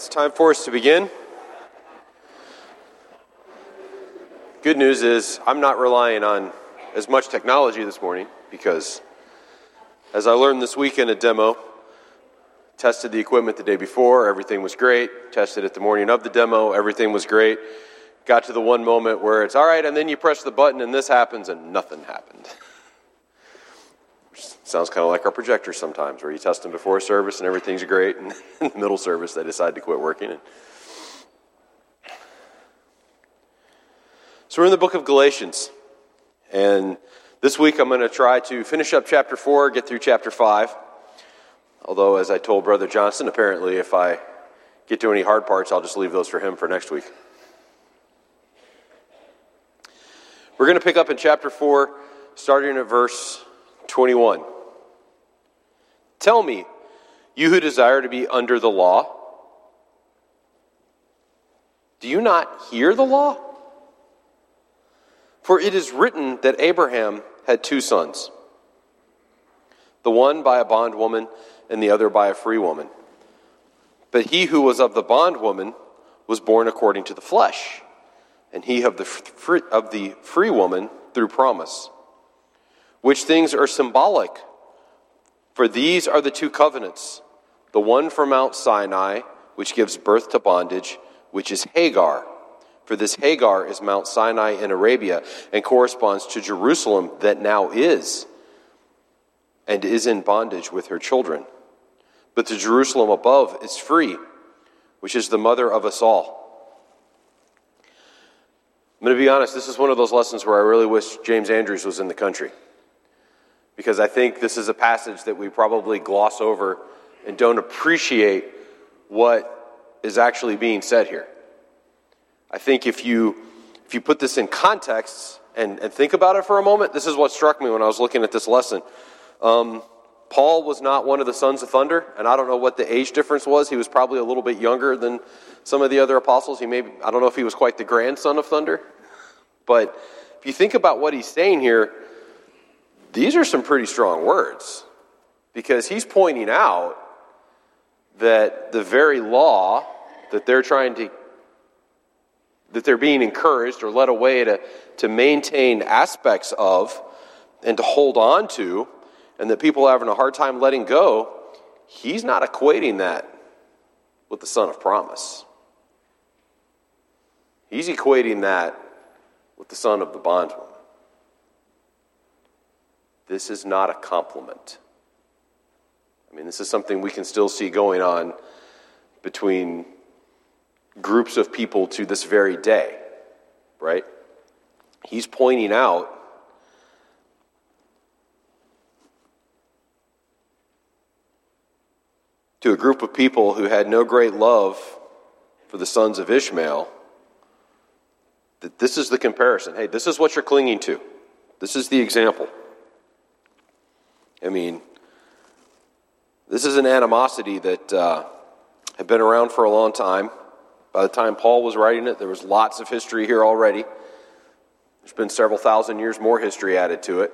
it's time for us to begin. Good news is I'm not relying on as much technology this morning because, as I learned this week in a demo, tested the equipment the day before, everything was great. Tested it the morning of the demo, everything was great. Got to the one moment where it's all right, and then you press the button and this happens, and nothing happened. Sounds kind of like our projectors sometimes, where you test them before service and everything's great, and in the middle service they decide to quit working. So we're in the book of Galatians, and this week I'm going to try to finish up chapter 4, get through chapter 5. Although, as I told Brother Johnson, apparently if I get to any hard parts, I'll just leave those for him for next week. We're going to pick up in chapter 4, starting at verse 21. Tell me, you who desire to be under the law, do you not hear the law? For it is written that Abraham had two sons, the one by a bondwoman and the other by a free woman. But he who was of the bondwoman was born according to the flesh, and he of the free, of the free woman through promise. Which things are symbolic? For these are the two covenants the one from Mount Sinai, which gives birth to bondage, which is Hagar. For this Hagar is Mount Sinai in Arabia and corresponds to Jerusalem that now is and is in bondage with her children. But the Jerusalem above is free, which is the mother of us all. I'm going to be honest, this is one of those lessons where I really wish James Andrews was in the country. Because I think this is a passage that we probably gloss over and don't appreciate what is actually being said here. I think if you, if you put this in context and, and think about it for a moment, this is what struck me when I was looking at this lesson. Um, Paul was not one of the sons of thunder, and I don't know what the age difference was. He was probably a little bit younger than some of the other apostles. He may I don't know if he was quite the grandson of thunder. But if you think about what he's saying here, these are some pretty strong words. Because he's pointing out that the very law that they're trying to that they're being encouraged or led away to, to maintain aspects of and to hold on to and that people are having a hard time letting go, he's not equating that with the son of promise. He's equating that with the son of the bondwoman. This is not a compliment. I mean, this is something we can still see going on between groups of people to this very day, right? He's pointing out to a group of people who had no great love for the sons of Ishmael that this is the comparison. Hey, this is what you're clinging to. This is the example. I mean, this is an animosity that uh, had been around for a long time. By the time Paul was writing it, there was lots of history here already. There's been several thousand years more history added to it.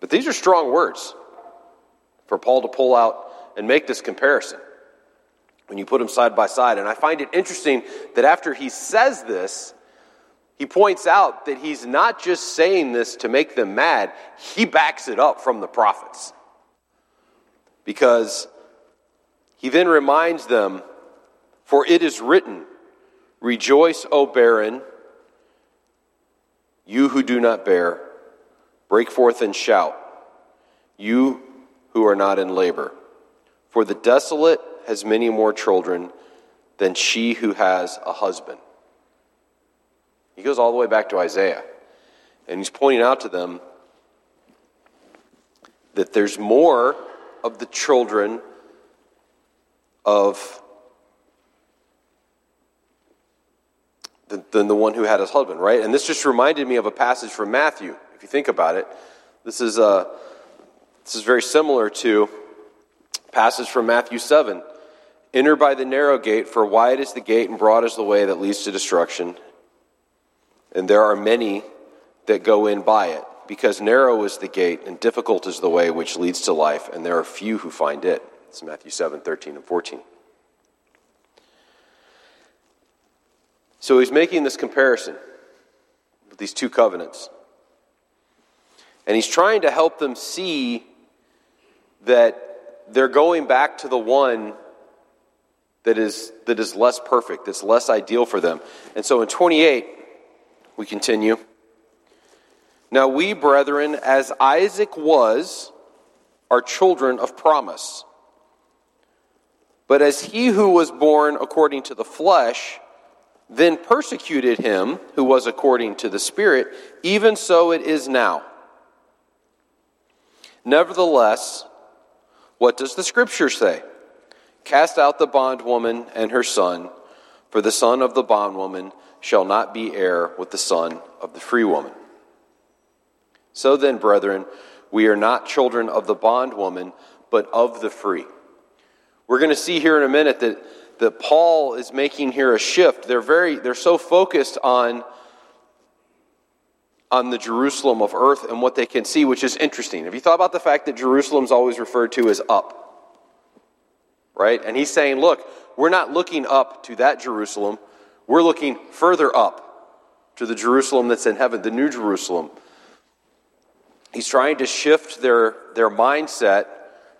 But these are strong words for Paul to pull out and make this comparison when you put them side by side. And I find it interesting that after he says this, he points out that he's not just saying this to make them mad, he backs it up from the prophets. Because he then reminds them, For it is written, Rejoice, O barren, you who do not bear, break forth and shout, you who are not in labor. For the desolate has many more children than she who has a husband. He goes all the way back to Isaiah, and he's pointing out to them that there's more of the children of than the one who had his husband, right? And this just reminded me of a passage from Matthew. If you think about it, this is uh, this is very similar to passage from Matthew seven. Enter by the narrow gate, for wide is the gate and broad is the way that leads to destruction, and there are many that go in by it. Because narrow is the gate and difficult is the way which leads to life, and there are few who find it. It's Matthew 7 13 and 14. So he's making this comparison with these two covenants. And he's trying to help them see that they're going back to the one that is, that is less perfect, that's less ideal for them. And so in 28, we continue. Now we, brethren, as Isaac was, are children of promise. But as he who was born according to the flesh then persecuted him who was according to the Spirit, even so it is now. Nevertheless, what does the Scripture say? Cast out the bondwoman and her son, for the son of the bondwoman shall not be heir with the son of the free woman. So then, brethren, we are not children of the bondwoman, but of the free. We're going to see here in a minute that that Paul is making here a shift. They're very they're so focused on on the Jerusalem of earth and what they can see, which is interesting. Have you thought about the fact that Jerusalem's always referred to as up? Right? And he's saying, look, we're not looking up to that Jerusalem. We're looking further up to the Jerusalem that's in heaven, the new Jerusalem. He's trying to shift their, their mindset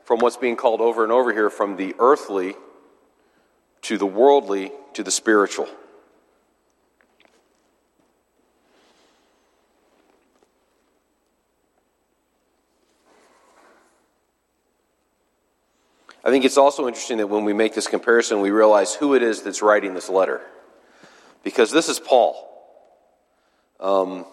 from what's being called over and over here from the earthly to the worldly to the spiritual. I think it's also interesting that when we make this comparison, we realize who it is that's writing this letter. Because this is Paul. Um,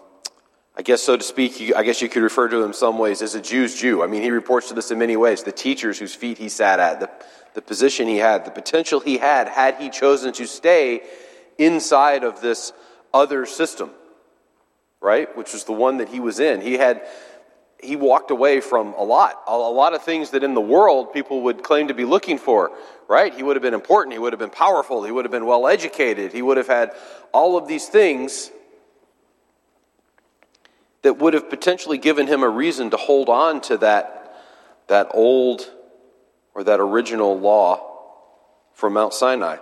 I guess, so to speak, I guess you could refer to him in some ways as a Jew's Jew. I mean, he reports to this in many ways. The teachers whose feet he sat at, the, the position he had, the potential he had, had he chosen to stay inside of this other system, right? Which was the one that he was in. He had, he walked away from a lot, a lot of things that in the world people would claim to be looking for, right? He would have been important, he would have been powerful, he would have been well educated, he would have had all of these things that would have potentially given him a reason to hold on to that, that old or that original law from Mount Sinai.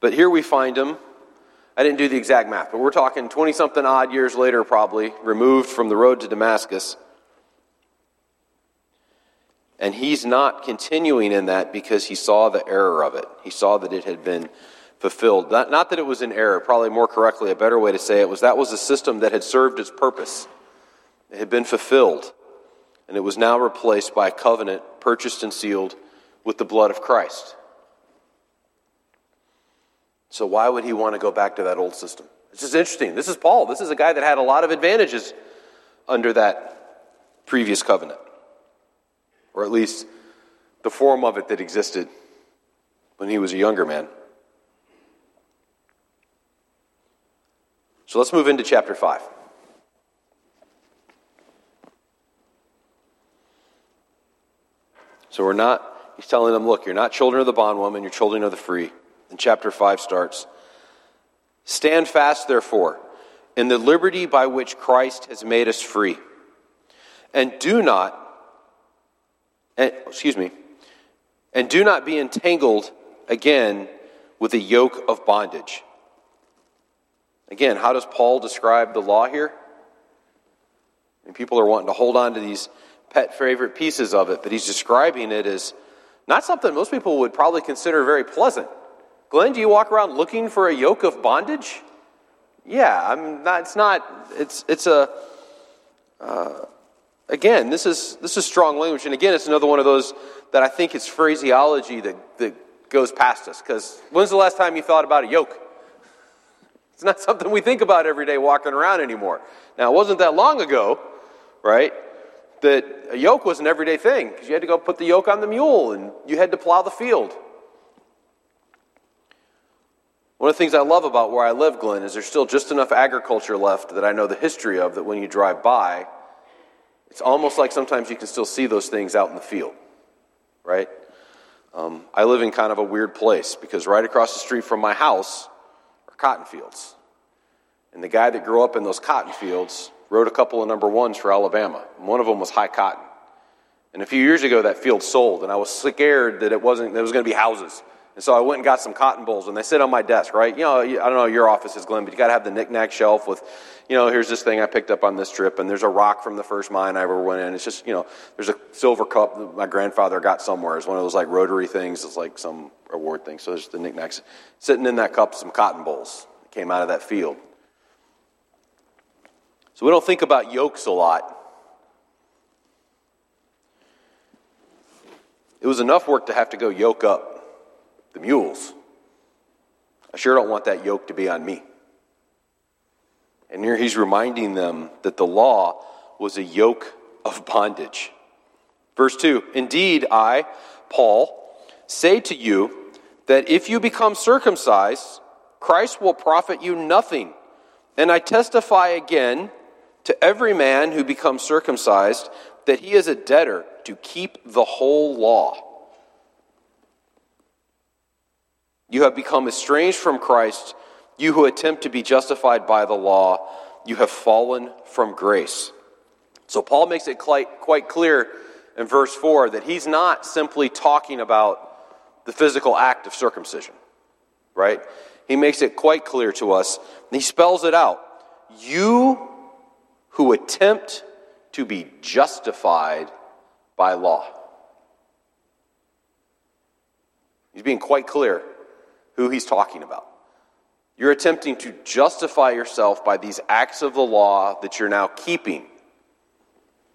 But here we find him. I didn't do the exact math, but we're talking 20 something odd years later, probably, removed from the road to Damascus. And he's not continuing in that because he saw the error of it. He saw that it had been fulfilled. Not, not that it was an error, probably more correctly, a better way to say it was that was a system that had served its purpose. It had been fulfilled and it was now replaced by a covenant purchased and sealed with the blood of Christ. So, why would he want to go back to that old system? This is interesting. This is Paul. This is a guy that had a lot of advantages under that previous covenant, or at least the form of it that existed when he was a younger man. So, let's move into chapter 5. So we're not, he's telling them, look, you're not children of the bondwoman, you're children of the free. And chapter 5 starts Stand fast, therefore, in the liberty by which Christ has made us free. And do not, and, excuse me, and do not be entangled again with the yoke of bondage. Again, how does Paul describe the law here? And people are wanting to hold on to these pet favorite pieces of it, but he's describing it as not something most people would probably consider very pleasant. Glenn, do you walk around looking for a yoke of bondage? Yeah, I'm not. It's not. It's it's a. Uh, again, this is this is strong language, and again, it's another one of those that I think it's phraseology that that goes past us. Because when's the last time you thought about a yoke? It's not something we think about every day walking around anymore. Now, it wasn't that long ago, right? that a yoke was an everyday thing because you had to go put the yoke on the mule and you had to plow the field. One of the things I love about where I live, Glenn, is there's still just enough agriculture left that I know the history of that when you drive by, it's almost like sometimes you can still see those things out in the field, right? Um, I live in kind of a weird place because right across the street from my house are cotton fields. And the guy that grew up in those cotton fields wrote a couple of number ones for Alabama. One of them was high cotton. And a few years ago, that field sold, and I was scared that it wasn't, there was going to be houses. And so I went and got some cotton bolls, and they sit on my desk, right? You know, I don't know your office is, Glenn, but you got to have the knickknack shelf with, you know, here's this thing I picked up on this trip, and there's a rock from the first mine I ever went in. It's just, you know, there's a silver cup that my grandfather got somewhere. It's one of those like rotary things. It's like some award thing. So there's the knickknacks. Sitting in that cup, some cotton that came out of that field. So we don't think about yokes a lot. It was enough work to have to go yoke up the mules. I sure don't want that yoke to be on me. And here he's reminding them that the law was a yoke of bondage. Verse 2 Indeed, I, Paul, say to you that if you become circumcised, Christ will profit you nothing. And I testify again to every man who becomes circumcised that he is a debtor to keep the whole law. You have become estranged from Christ, you who attempt to be justified by the law. You have fallen from grace. So Paul makes it quite, clear in verse 4 that he's not simply talking about the physical act of circumcision, right? He makes it quite clear to us. He spells it out. You who attempt to be justified by law. He's being quite clear who he's talking about. You're attempting to justify yourself by these acts of the law that you're now keeping.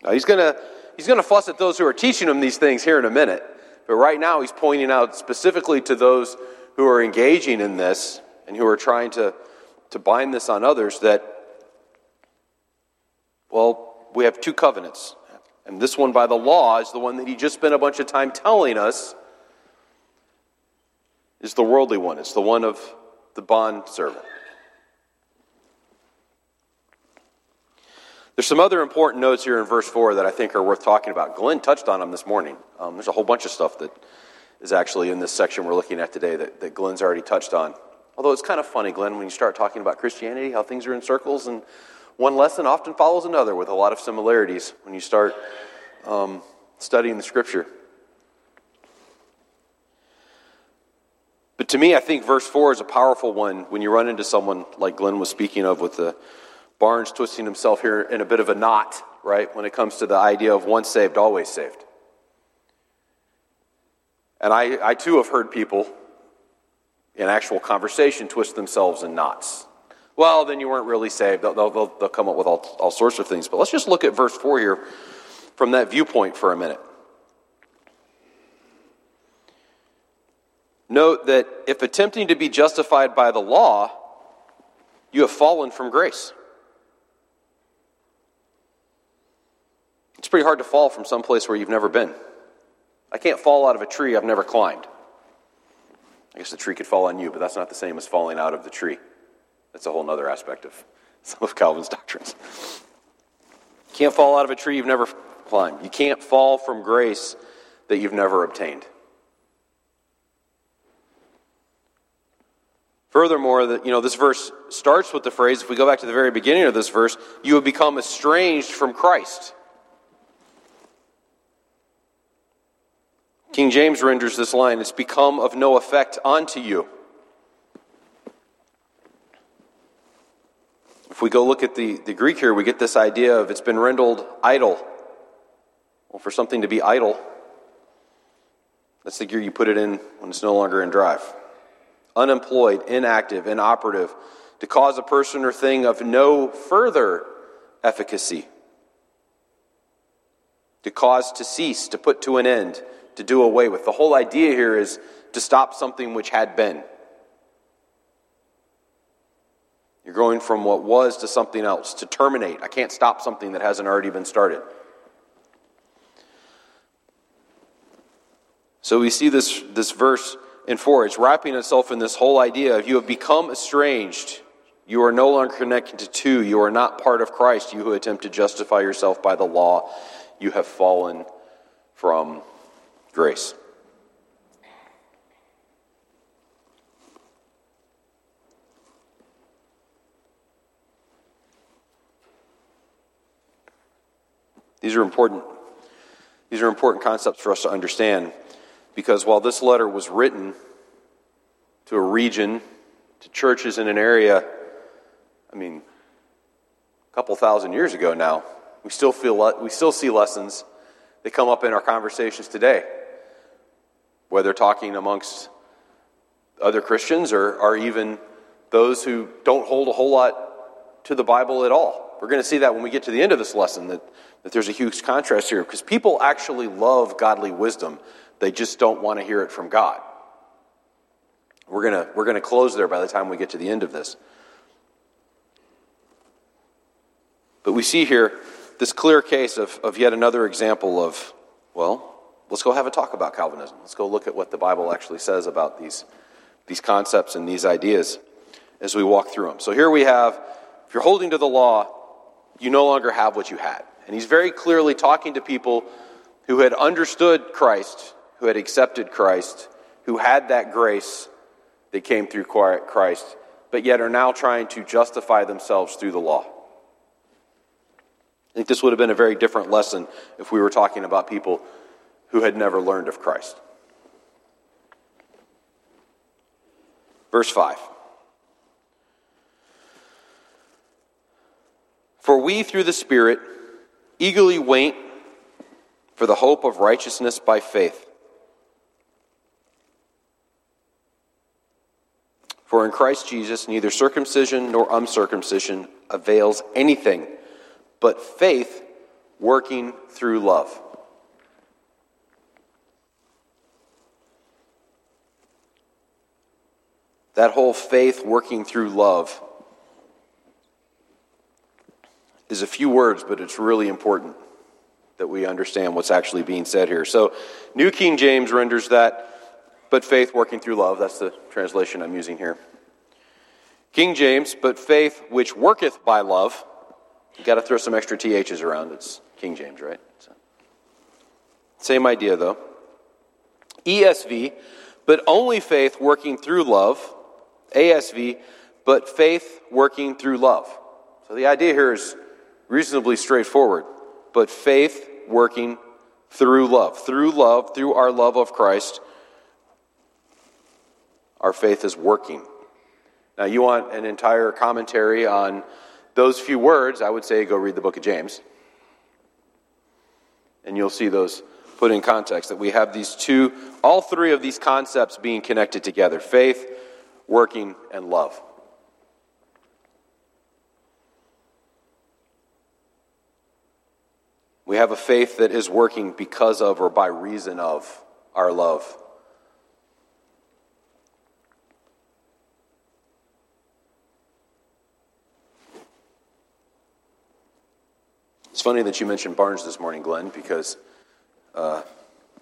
Now, he's going to he's going to fuss at those who are teaching him these things here in a minute. But right now, he's pointing out specifically to those who are engaging in this and who are trying to, to bind this on others that, well, we have two covenants. And this one by the law is the one that he just spent a bunch of time telling us is the worldly one, it's the one of the bond servant. There's some other important notes here in verse 4 that I think are worth talking about. Glenn touched on them this morning. Um, there's a whole bunch of stuff that is actually in this section we're looking at today that, that Glenn's already touched on. Although it's kind of funny, Glenn, when you start talking about Christianity, how things are in circles, and one lesson often follows another with a lot of similarities when you start um, studying the scripture. But to me, I think verse 4 is a powerful one when you run into someone like Glenn was speaking of with the Barnes twisting himself here in a bit of a knot, right, when it comes to the idea of once saved, always saved. And I, I too have heard people in actual conversation twist themselves in knots. Well, then you weren't really saved. They'll, they'll, they'll come up with all, all sorts of things. But let's just look at verse 4 here from that viewpoint for a minute. Note that if attempting to be justified by the law, you have fallen from grace. It's pretty hard to fall from some place where you've never been. I can't fall out of a tree I've never climbed. I guess the tree could fall on you, but that's not the same as falling out of the tree. That's a whole other aspect of some of Calvin's doctrines. You can't fall out of a tree you've never climbed. You can't fall from grace that you've never obtained. Furthermore, that you know, this verse starts with the phrase, if we go back to the very beginning of this verse, you have become estranged from Christ. King James renders this line, it's become of no effect unto you. If we go look at the, the Greek here, we get this idea of it's been rendered idle. Well, for something to be idle, that's the gear you put it in when it's no longer in drive unemployed, inactive, inoperative, to cause a person or thing of no further efficacy, to cause to cease, to put to an end, to do away with. The whole idea here is to stop something which had been. You're going from what was to something else, to terminate. I can't stop something that hasn't already been started. So we see this, this verse 4. It's wrapping itself in this whole idea of you have become estranged. You are no longer connected to two. You are not part of Christ. You who attempt to justify yourself by the law, you have fallen from grace. These are important. These are important concepts for us to understand because while this letter was written to a region, to churches in an area, I mean, a couple thousand years ago now, we still feel we still see lessons that come up in our conversations today, whether talking amongst other Christians or, or even those who don't hold a whole lot to the Bible at all. We're going to see that when we get to the end of this lesson that that there's a huge contrast here because people actually love godly wisdom, they just don't want to hear it from God. We're going we're going to close there by the time we get to the end of this. But we see here this clear case of, of yet another example of, well, let's go have a talk about Calvinism. Let's go look at what the Bible actually says about these, these concepts and these ideas as we walk through them. So here we have if you're holding to the law, you no longer have what you had. And he's very clearly talking to people who had understood Christ, who had accepted Christ, who had that grace that came through Christ, but yet are now trying to justify themselves through the law. I think this would have been a very different lesson if we were talking about people who had never learned of Christ. Verse 5. For we, through the Spirit, eagerly wait for the hope of righteousness by faith. For in Christ Jesus, neither circumcision nor uncircumcision avails anything, but faith working through love. That whole faith working through love is a few words, but it's really important that we understand what's actually being said here. So, New King James renders that, but faith working through love. That's the translation I'm using here. King James, but faith which worketh by love. you got to throw some extra THs around. It's King James, right? So, same idea, though. ESV, but only faith working through love. ASV, but faith working through love. So the idea here is reasonably straightforward, but faith working through love. Through love, through our love of Christ, our faith is working. Now, you want an entire commentary on those few words, I would say go read the book of James. And you'll see those put in context that we have these two, all three of these concepts being connected together faith, working, and love. We have a faith that is working because of or by reason of our love. Funny that you mentioned Barnes this morning, Glenn, because uh,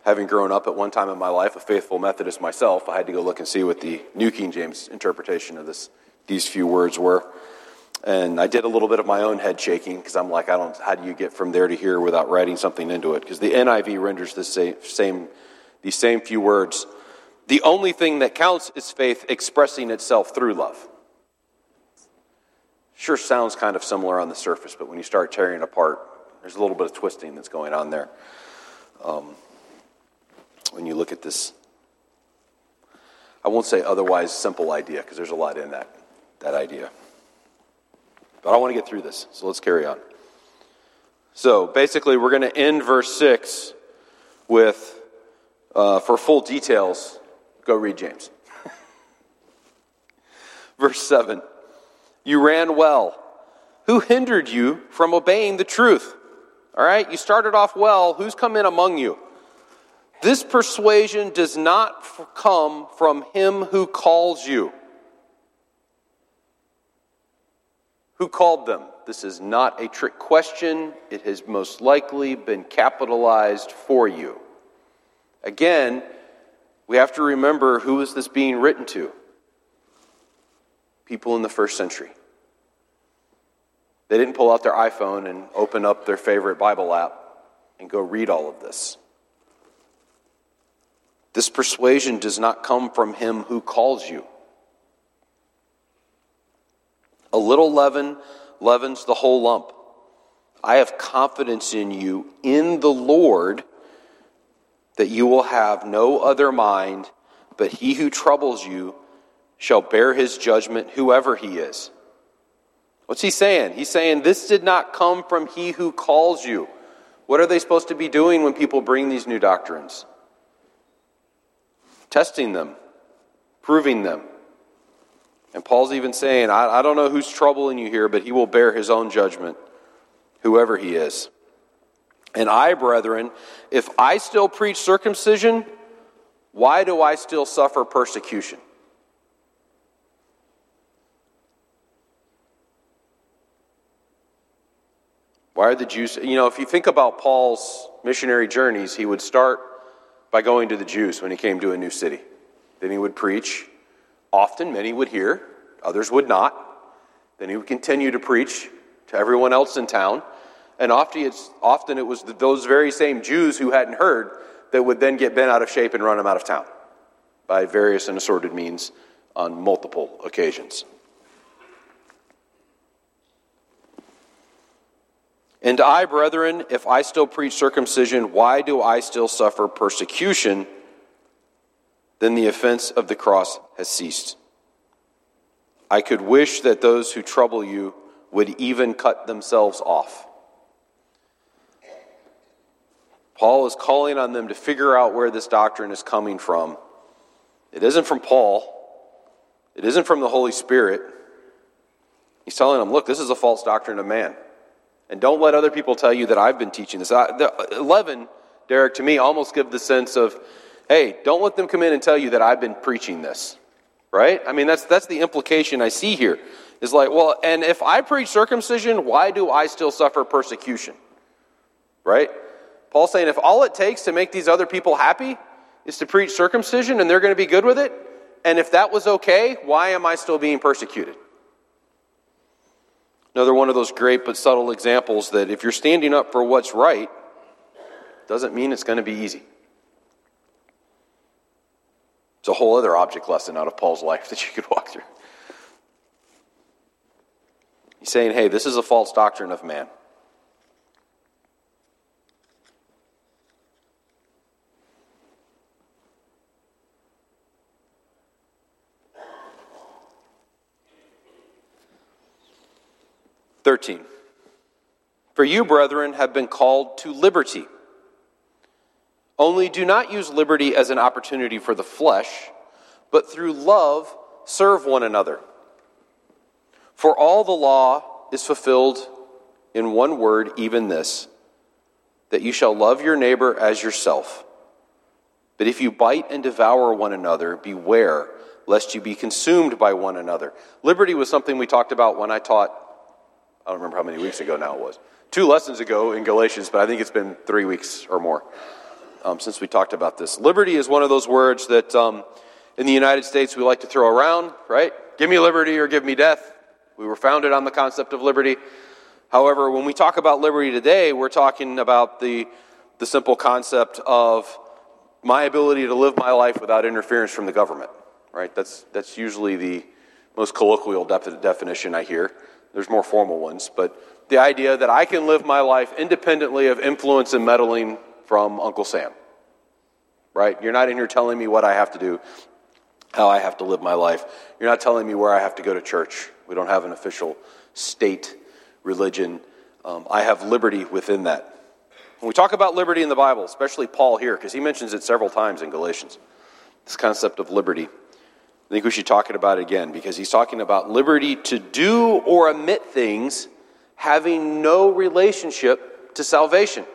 having grown up at one time in my life a faithful Methodist myself, I had to go look and see what the New King James interpretation of this, these few words were. And I did a little bit of my own head shaking because I'm like, I don't, how do you get from there to here without writing something into it? Because the NIV renders the same, same, these same few words. The only thing that counts is faith expressing itself through love. Sure sounds kind of similar on the surface, but when you start tearing apart, there's a little bit of twisting that's going on there. Um, when you look at this, I won't say otherwise simple idea because there's a lot in that, that idea. But I want to get through this, so let's carry on. So basically, we're going to end verse 6 with, uh, for full details, go read James. verse 7 You ran well. Who hindered you from obeying the truth? All right, you started off well. Who's come in among you? This persuasion does not come from him who calls you. Who called them? This is not a trick question. It has most likely been capitalized for you. Again, we have to remember who is this being written to? People in the first century. They didn't pull out their iPhone and open up their favorite Bible app and go read all of this. This persuasion does not come from him who calls you. A little leaven leavens the whole lump. I have confidence in you in the Lord that you will have no other mind, but he who troubles you shall bear his judgment, whoever he is. What's he saying? He's saying, This did not come from he who calls you. What are they supposed to be doing when people bring these new doctrines? Testing them, proving them. And Paul's even saying, I, I don't know who's troubling you here, but he will bear his own judgment, whoever he is. And I, brethren, if I still preach circumcision, why do I still suffer persecution? Why are the Jews, you know, if you think about Paul's missionary journeys, he would start by going to the Jews when he came to a new city. Then he would preach. Often, many would hear, others would not. Then he would continue to preach to everyone else in town. And often, often it was those very same Jews who hadn't heard that would then get bent out of shape and run him out of town by various and assorted means on multiple occasions. And I, brethren, if I still preach circumcision, why do I still suffer persecution? Then the offense of the cross has ceased. I could wish that those who trouble you would even cut themselves off. Paul is calling on them to figure out where this doctrine is coming from. It isn't from Paul, it isn't from the Holy Spirit. He's telling them, look, this is a false doctrine of man. And don't let other people tell you that I've been teaching this. I, the, 11, Derek, to me, almost give the sense of, hey, don't let them come in and tell you that I've been preaching this. Right? I mean, that's, that's the implication I see here. Is like, well, and if I preach circumcision, why do I still suffer persecution? Right? Paul's saying if all it takes to make these other people happy is to preach circumcision and they're going to be good with it, and if that was okay, why am I still being persecuted? Another one of those great but subtle examples that if you're standing up for what's right, doesn't mean it's going to be easy. It's a whole other object lesson out of Paul's life that you could walk through. He's saying, hey, this is a false doctrine of man. Thirteen. For you, brethren, have been called to liberty. Only do not use liberty as an opportunity for the flesh, but through love serve one another. For all the law is fulfilled in one word, even this that you shall love your neighbor as yourself. But if you bite and devour one another, beware lest you be consumed by one another. Liberty was something we talked about when I taught, I don't remember how many weeks ago now it was. Two lessons ago in Galatians, but I think it's been three weeks or more um, since we talked about this. Liberty is one of those words that um, in the United States we like to throw around, right? Give me liberty or give me death. We were founded on the concept of liberty. However, when we talk about liberty today, we're talking about the, the simple concept of my ability to live my life without interference from the government, right? That's, that's usually the most colloquial definition I hear. There's more formal ones, but the idea that I can live my life independently of influence and meddling from Uncle Sam, right? You're not in here telling me what I have to do, how I have to live my life. You're not telling me where I have to go to church. We don't have an official state religion. Um, I have liberty within that. When we talk about liberty in the Bible, especially Paul here, because he mentions it several times in Galatians, this concept of liberty, I think we should talk about it again because he's talking about liberty to do or omit things having no relationship to salvation.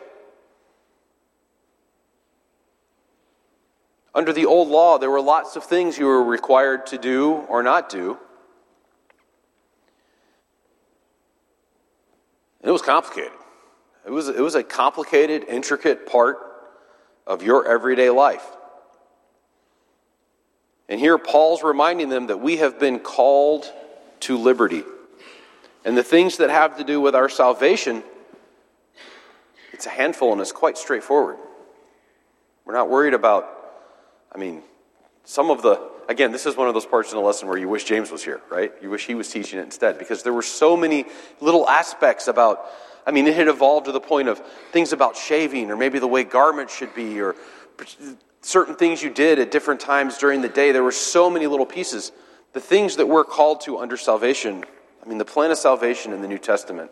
Under the old law, there were lots of things you were required to do or not do And it was complicated. It was, it was a complicated, intricate part of your everyday life. And here Paul's reminding them that we have been called to liberty. And the things that have to do with our salvation, it's a handful and it's quite straightforward. We're not worried about, I mean, some of the, again, this is one of those parts in the lesson where you wish James was here, right? You wish he was teaching it instead because there were so many little aspects about, I mean, it had evolved to the point of things about shaving or maybe the way garments should be or certain things you did at different times during the day. There were so many little pieces. The things that we're called to under salvation, I mean, the plan of salvation in the New Testament.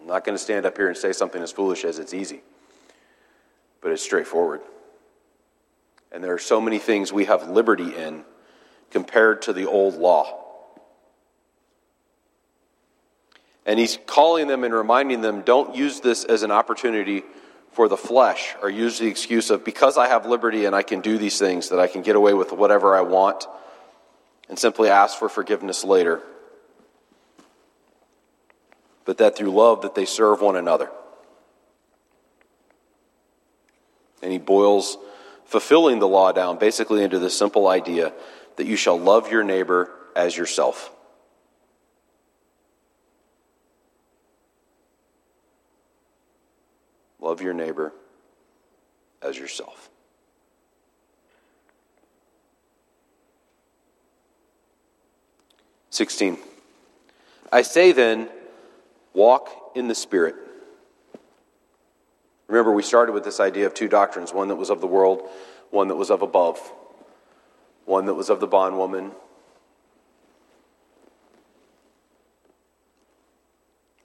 I'm not going to stand up here and say something as foolish as it's easy, but it's straightforward. And there are so many things we have liberty in compared to the old law. And he's calling them and reminding them don't use this as an opportunity for the flesh or use the excuse of because I have liberty and I can do these things that I can get away with whatever I want and simply ask for forgiveness later. But that through love that they serve one another. And he boils fulfilling the law down basically into the simple idea that you shall love your neighbor as yourself. Love your neighbor as yourself. Sixteen. I say then, walk in the Spirit. Remember, we started with this idea of two doctrines one that was of the world, one that was of above, one that was of the bondwoman,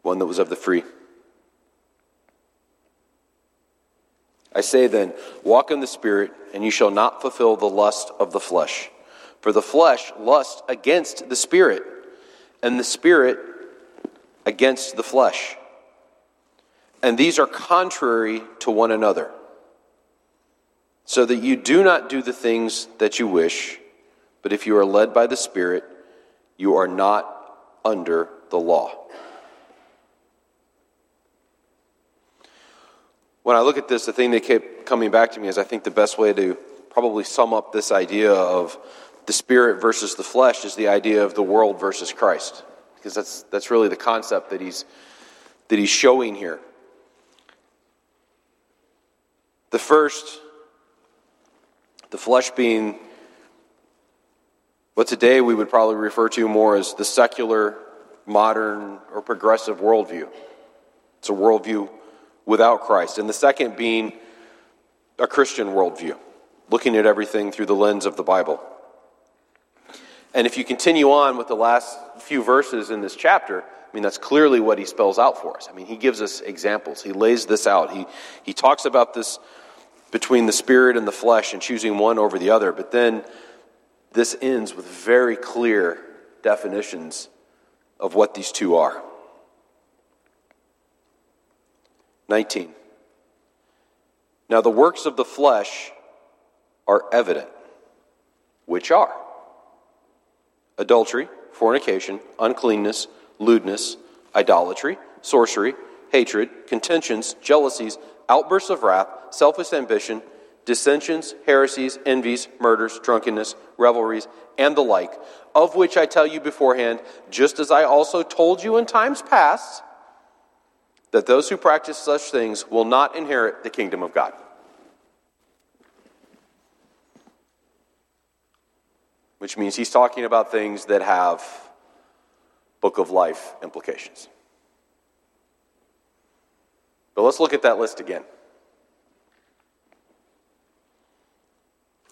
one that was of the free. I say then, walk in the Spirit, and you shall not fulfill the lust of the flesh. For the flesh lusts against the Spirit, and the Spirit against the flesh. And these are contrary to one another, so that you do not do the things that you wish, but if you are led by the Spirit, you are not under the law. When I look at this, the thing that kept coming back to me is I think the best way to probably sum up this idea of the spirit versus the flesh is the idea of the world versus Christ. Because that's, that's really the concept that he's, that he's showing here. The first, the flesh being what today we would probably refer to more as the secular, modern, or progressive worldview. It's a worldview without Christ. And the second being a Christian worldview, looking at everything through the lens of the Bible. And if you continue on with the last few verses in this chapter, I mean, that's clearly what he spells out for us. I mean, he gives us examples. He lays this out. He, he talks about this between the spirit and the flesh and choosing one over the other. But then this ends with very clear definitions of what these two are. 19. Now the works of the flesh are evident, which are adultery, fornication, uncleanness, lewdness, idolatry, sorcery, hatred, contentions, jealousies, outbursts of wrath, selfish ambition, dissensions, heresies, envies, murders, drunkenness, revelries, and the like, of which I tell you beforehand, just as I also told you in times past that those who practice such things will not inherit the kingdom of God. Which means he's talking about things that have book of life implications. But let's look at that list again.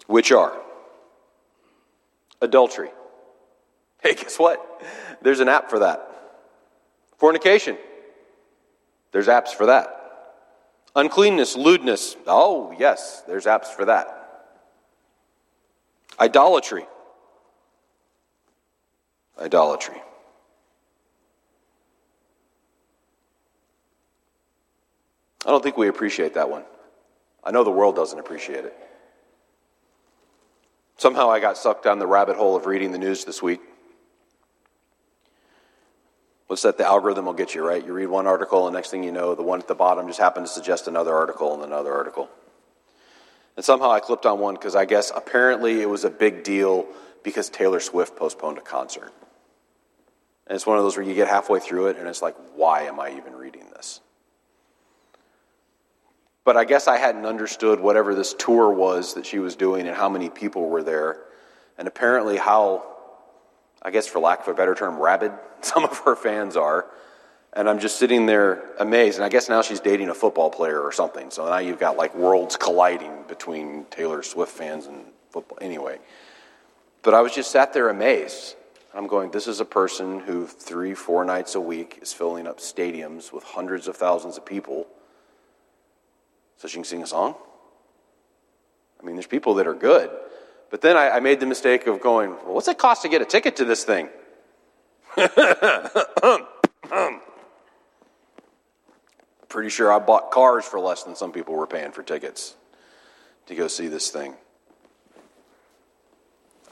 Which are adultery. Hey, guess what? There's an app for that. Fornication. There's apps for that. Uncleanness, lewdness. Oh, yes, there's apps for that. Idolatry. Idolatry. I don't think we appreciate that one. I know the world doesn't appreciate it. Somehow I got sucked down the rabbit hole of reading the news this week. What's that? The algorithm will get you, right? You read one article, and next thing you know, the one at the bottom just happened to suggest another article and another article. And somehow I clipped on one because I guess apparently it was a big deal because Taylor Swift postponed a concert. And it's one of those where you get halfway through it and it's like, why am I even reading this? But I guess I hadn't understood whatever this tour was that she was doing and how many people were there. And apparently, how, I guess for lack of a better term, rabid some of her fans are. And I'm just sitting there amazed. And I guess now she's dating a football player or something. So now you've got like worlds colliding between Taylor Swift fans and football. Anyway. But I was just sat there amazed. I'm going, this is a person who three, four nights a week is filling up stadiums with hundreds of thousands of people so she can sing a song? I mean, there's people that are good. But then I, I made the mistake of going, well, what's it cost to get a ticket to this thing? Pretty sure I bought cars for less than some people were paying for tickets to go see this thing.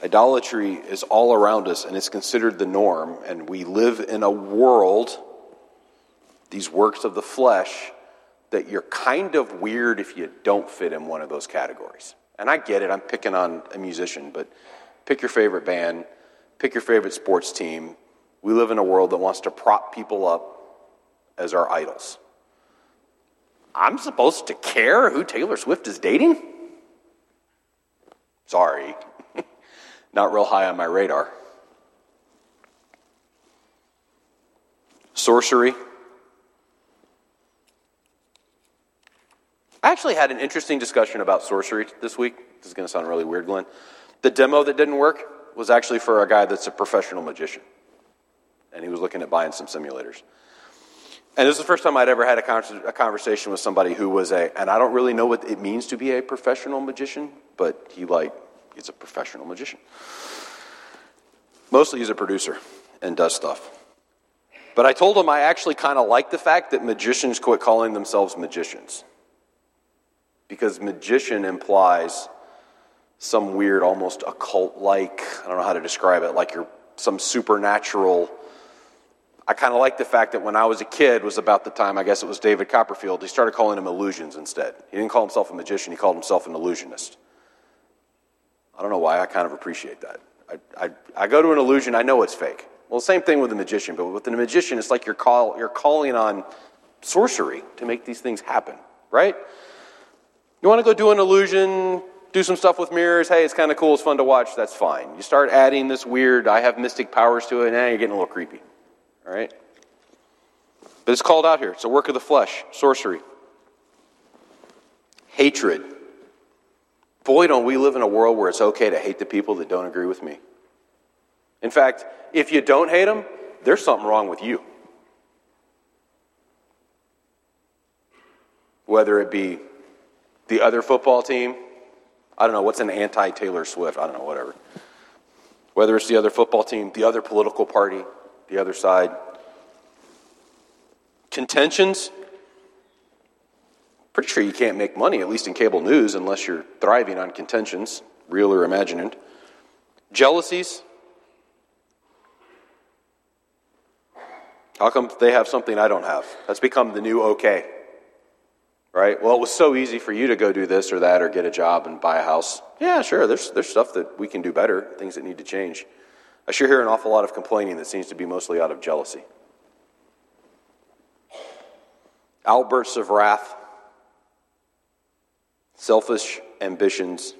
Idolatry is all around us and it's considered the norm, and we live in a world, these works of the flesh, that you're kind of weird if you don't fit in one of those categories. And I get it, I'm picking on a musician, but pick your favorite band, pick your favorite sports team. We live in a world that wants to prop people up as our idols. I'm supposed to care who Taylor Swift is dating? Sorry. Not real high on my radar. Sorcery. Actually had an interesting discussion about sorcery this week. This is going to sound really weird, Glenn. The demo that didn't work was actually for a guy that's a professional magician. And he was looking at buying some simulators. And this is the first time I'd ever had a, conversation with somebody who was a, and I don't really know what it means to be a professional magician, but he like, he's a professional magician. Mostly he's a producer and does stuff. But I told him I actually kind of like the fact that magicians quit calling themselves magicians. Because magician implies some weird, almost occult like, I don't know how to describe it, like you're some supernatural. I kind of like the fact that when I was a kid was about the time, I guess it was David Copperfield, he started calling them illusions instead. He didn't call himself a magician, he called himself an illusionist. I don't know why, I kind of appreciate that. I, I, I go to an illusion, I know it's fake. Well, same thing with a magician, but with a magician, it's like you're, call, you're calling on sorcery to make these things happen, right? You want to go do an illusion, do some stuff with mirrors. Hey, it's kind of cool. It's fun to watch. That's fine. You start adding this weird, I have mystic powers to it, now you're getting a little creepy. All right? But it's called out here. It's a work of the flesh, sorcery, hatred. Boy, don't we live in a world where it's okay to hate the people that don't agree with me. In fact, if you don't hate them, there's something wrong with you. Whether it be the other football team, I don't know, what's an anti Taylor Swift? I don't know, whatever. Whether it's the other football team, the other political party, the other side. Contentions. Pretty sure you can't make money, at least in cable news, unless you're thriving on contentions, real or imagined. Jealousies. How come they have something I don't have? That's become the new okay right? Well, it was so easy for you to go do this or that or get a job and buy a house. Yeah, sure, there's, there's stuff that we can do better, things that need to change. I sure hear an awful lot of complaining that seems to be mostly out of jealousy. Outbursts of wrath, selfish ambitions,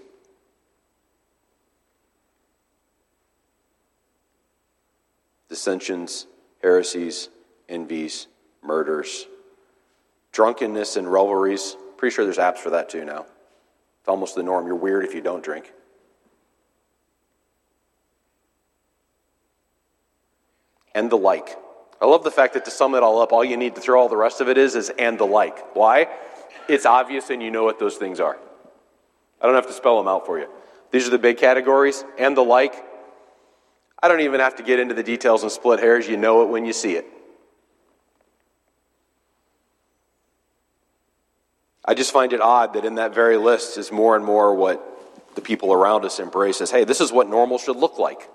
dissensions, heresies, envies, murders drunkenness and revelries. Pretty sure there's apps for that too now. It's almost the norm. You're weird if you don't drink. And the like. I love the fact that to sum it all up, all you need to throw all the rest of it is is and the like. Why? It's obvious and you know what those things are. I don't have to spell them out for you. These are the big categories and the like. I don't even have to get into the details and split hairs. You know it when you see it. I just find it odd that in that very list is more and more what the people around us embrace as hey, this is what normal should look like,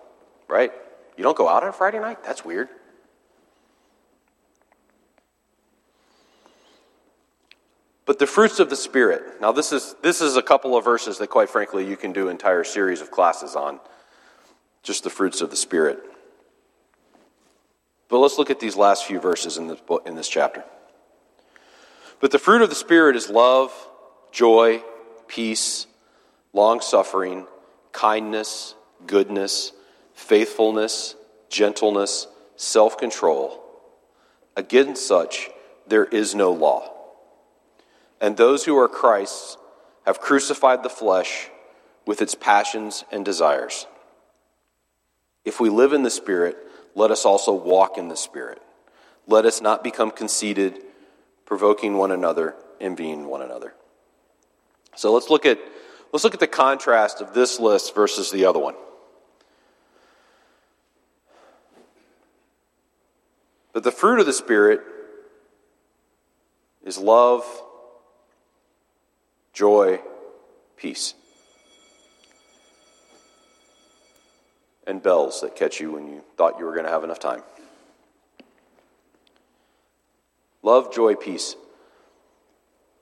right? You don't go out on Friday night? That's weird. But the fruits of the Spirit. Now, this is, this is a couple of verses that, quite frankly, you can do entire series of classes on. Just the fruits of the Spirit. But let's look at these last few verses in this, book, in this chapter. But the fruit of the Spirit is love, joy, peace, long suffering, kindness, goodness, faithfulness, gentleness, self control. Against such there is no law. And those who are Christ's have crucified the flesh with its passions and desires. If we live in the Spirit, let us also walk in the Spirit. Let us not become conceited, provoking one another, envying one another. So let's look at, let's look at the contrast of this list versus the other one. But the fruit of the Spirit is love, joy, peace. And bells that catch you when you thought you were going to have enough time. Love, joy, peace.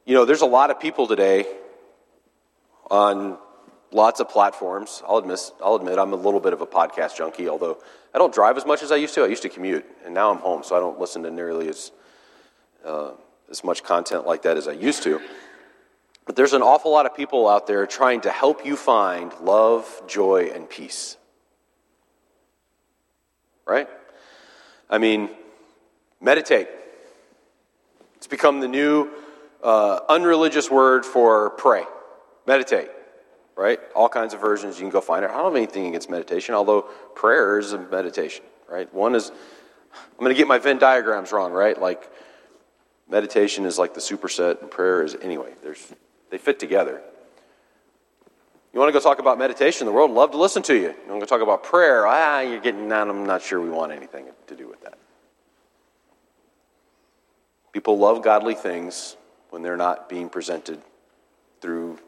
You know, there's a lot of people today on lots of platforms. I'll admit, I'll admit I'm a little bit of a podcast junkie, although I don't drive as much as I used to. I used to commute, and now I'm home, so I don't listen to nearly as, uh, as much content like that as I used to. But there's an awful lot of people out there trying to help you find love, joy, and peace. Right? I mean, meditate. Become the new uh, unreligious word for pray. Meditate right? All kinds of versions you can go find it. I don't have anything against meditation, although prayer is a meditation, right? One is, I'm going to get my Venn diagrams wrong, right? Like meditation is like the superset, and prayer is anyway. There's they fit together. You want to go talk about meditation? The world would love to listen to you. You want to go talk about prayer? Ah, you're getting. I'm not sure we want anything to do with that. People love godly things when they're not being presented through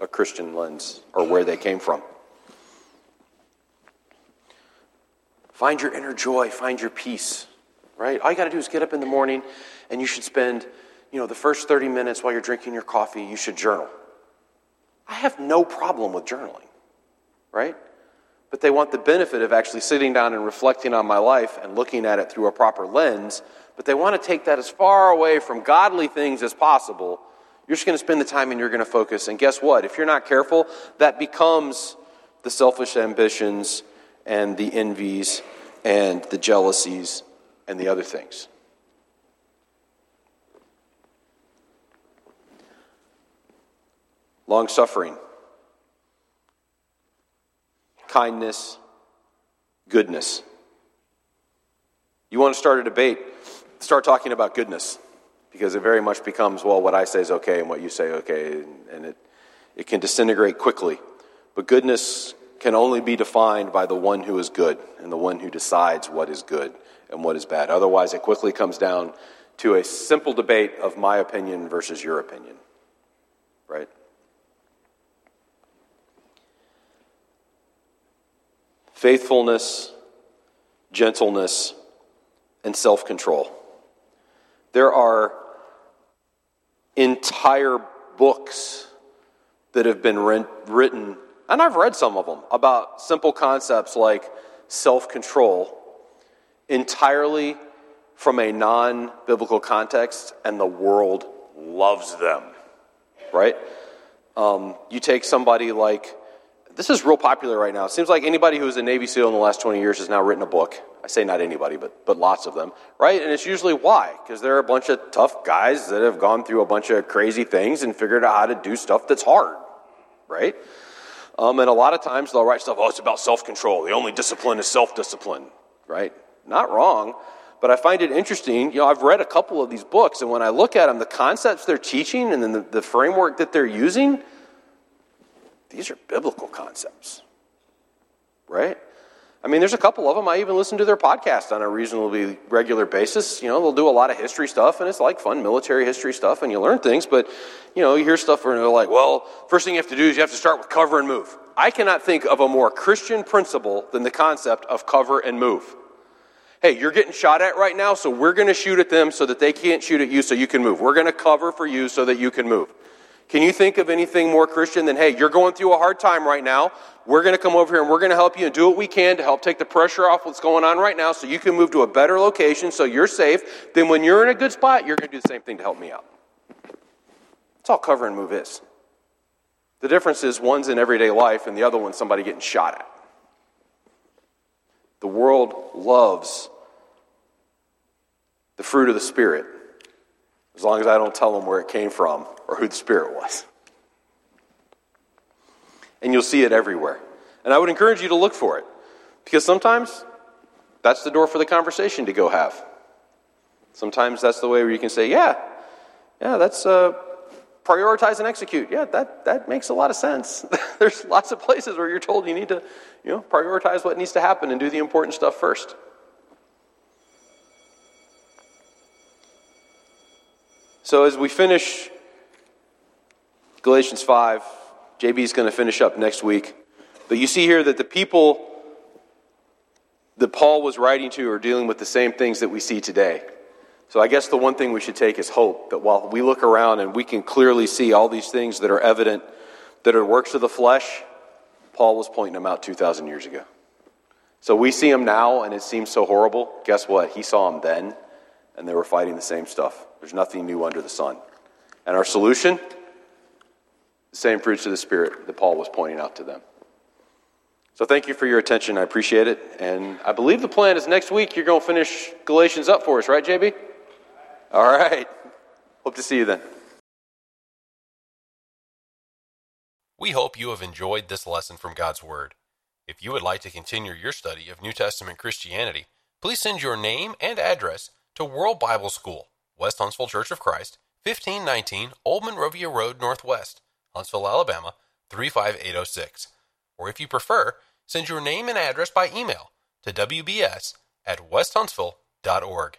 a Christian lens or where they came from. Find your inner joy, find your peace, right? All you got to do is get up in the morning and you should spend, you know, the first 30 minutes while you're drinking your coffee, you should journal. I have no problem with journaling, right? But they want the benefit of actually sitting down and reflecting on my life and looking at it through a proper lens, but they want to take that as far away from godly things as possible you're just going to spend the time and you're going to focus. And guess what? If you're not careful, that becomes the selfish ambitions and the envies and the jealousies and the other things. Long suffering, kindness, goodness. You want to start a debate? Start talking about goodness because it very much becomes, well, what I say is okay and what you say okay, and it, it can disintegrate quickly. But goodness can only be defined by the one who is good and the one who decides what is good and what is bad. Otherwise, it quickly comes down to a simple debate of my opinion versus your opinion. Right? Faithfulness, gentleness, and self control. There are entire books that have been written, and I've read some of them, about simple concepts like self control entirely from a non biblical context, and the world loves them, right? Um, you take somebody like, this is real popular right now. It seems like anybody who was a Navy SEAL in the last 20 years has now written a book. I say not anybody, but, but lots of them, right? And it's usually why? Because they're a bunch of tough guys that have gone through a bunch of crazy things and figured out how to do stuff that's hard, right? Um, and a lot of times they'll write stuff, oh, it's about self control. The only discipline is self discipline, right? Not wrong. But I find it interesting. You know, I've read a couple of these books, and when I look at them, the concepts they're teaching and then the, the framework that they're using, these are biblical concepts, right? I mean, there's a couple of them. I even listen to their podcast on a reasonably regular basis. You know, they'll do a lot of history stuff, and it's like fun military history stuff, and you learn things. But, you know, you hear stuff where they're like, well, first thing you have to do is you have to start with cover and move. I cannot think of a more Christian principle than the concept of cover and move. Hey, you're getting shot at right now, so we're going to shoot at them so that they can't shoot at you so you can move. We're going to cover for you so that you can move. Can you think of anything more Christian than, hey, you're going through a hard time right now. We're going to come over here and we're going to help you and do what we can to help take the pressure off what's going on right now so you can move to a better location so you're safe. Then when you're in a good spot, you're going to do the same thing to help me out. That's all cover and move is. The difference is one's in everyday life and the other one's somebody getting shot at. The world loves the fruit of the Spirit as long as I don't tell them where it came from or who the Spirit was. And you'll see it everywhere. And I would encourage you to look for it because sometimes that's the door for the conversation to go have. Sometimes that's the way where you can say, yeah, yeah, that's uh, prioritize and execute. Yeah, that, that makes a lot of sense. There's lots of places where you're told you need to, you know, prioritize what needs to happen and do the important stuff first. So as we finish Galatians 5, JB is going to finish up next week. But you see here that the people that Paul was writing to are dealing with the same things that we see today. So I guess the one thing we should take is hope that while we look around and we can clearly see all these things that are evident that are works of the flesh, Paul was pointing them out 2,000 years ago. So we see them now and it seems so horrible. Guess what? He saw them then and they were fighting the same stuff. There's nothing new under the sun. And our solution? The same fruits of the Spirit that Paul was pointing out to them. So thank you for your attention. I appreciate it. And I believe the plan is next week you're going to finish Galatians up for us, right, JB? All right. Hope to see you then. We hope you have enjoyed this lesson from God's Word. If you would like to continue your study of New Testament Christianity, please send your name and address to World Bible School, West Huntsville Church of Christ, 1519 Old Monrovia Road Northwest, Huntsville, Alabama 35806. Or if you prefer, send your name and address by email to wbs at westhuntsville.org.